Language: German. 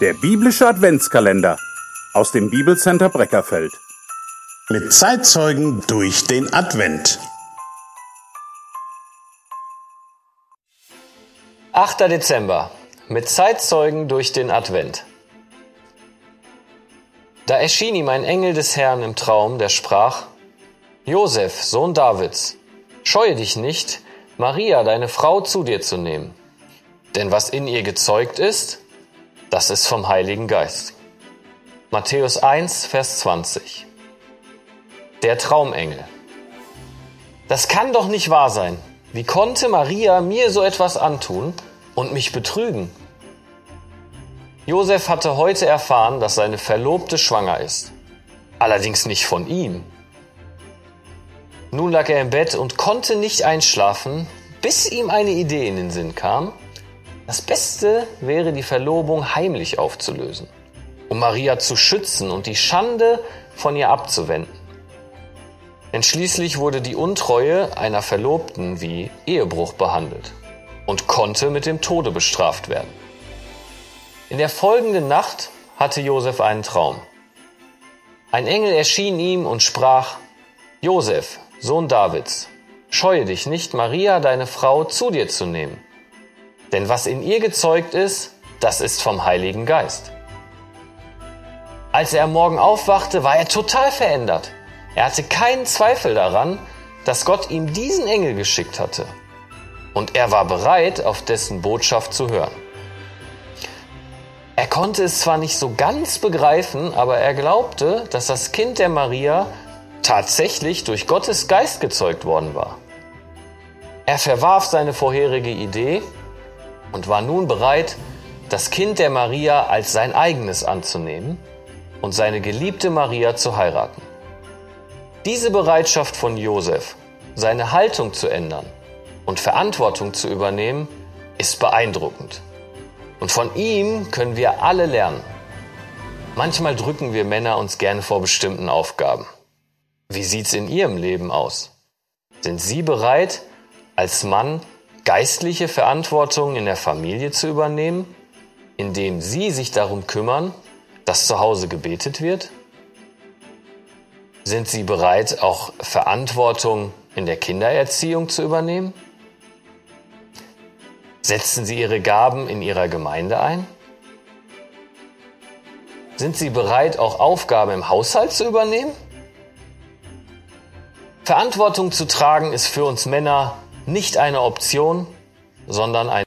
Der biblische Adventskalender aus dem Bibelcenter Breckerfeld. Mit Zeitzeugen durch den Advent. 8. Dezember. Mit Zeitzeugen durch den Advent. Da erschien ihm ein Engel des Herrn im Traum, der sprach, Josef, Sohn Davids, scheue dich nicht, Maria, deine Frau, zu dir zu nehmen. Denn was in ihr gezeugt ist, das ist vom Heiligen Geist. Matthäus 1, Vers 20. Der Traumengel. Das kann doch nicht wahr sein. Wie konnte Maria mir so etwas antun und mich betrügen? Josef hatte heute erfahren, dass seine Verlobte schwanger ist. Allerdings nicht von ihm. Nun lag er im Bett und konnte nicht einschlafen, bis ihm eine Idee in den Sinn kam. Das Beste wäre, die Verlobung heimlich aufzulösen, um Maria zu schützen und die Schande von ihr abzuwenden. Denn schließlich wurde die Untreue einer Verlobten wie Ehebruch behandelt und konnte mit dem Tode bestraft werden. In der folgenden Nacht hatte Josef einen Traum. Ein Engel erschien ihm und sprach, Josef, Sohn Davids, scheue dich nicht, Maria, deine Frau, zu dir zu nehmen denn was in ihr gezeugt ist, das ist vom Heiligen Geist. Als er am Morgen aufwachte, war er total verändert. Er hatte keinen Zweifel daran, dass Gott ihm diesen Engel geschickt hatte. Und er war bereit, auf dessen Botschaft zu hören. Er konnte es zwar nicht so ganz begreifen, aber er glaubte, dass das Kind der Maria tatsächlich durch Gottes Geist gezeugt worden war. Er verwarf seine vorherige Idee und war nun bereit, das Kind der Maria als sein eigenes anzunehmen und seine geliebte Maria zu heiraten. Diese Bereitschaft von Josef, seine Haltung zu ändern und Verantwortung zu übernehmen, ist beeindruckend. Und von ihm können wir alle lernen. Manchmal drücken wir Männer uns gerne vor bestimmten Aufgaben. Wie sieht's in Ihrem Leben aus? Sind Sie bereit, als Mann geistliche Verantwortung in der Familie zu übernehmen, indem Sie sich darum kümmern, dass zu Hause gebetet wird? Sind Sie bereit, auch Verantwortung in der Kindererziehung zu übernehmen? Setzen Sie Ihre Gaben in Ihrer Gemeinde ein? Sind Sie bereit, auch Aufgaben im Haushalt zu übernehmen? Verantwortung zu tragen ist für uns Männer nicht eine Option, sondern ein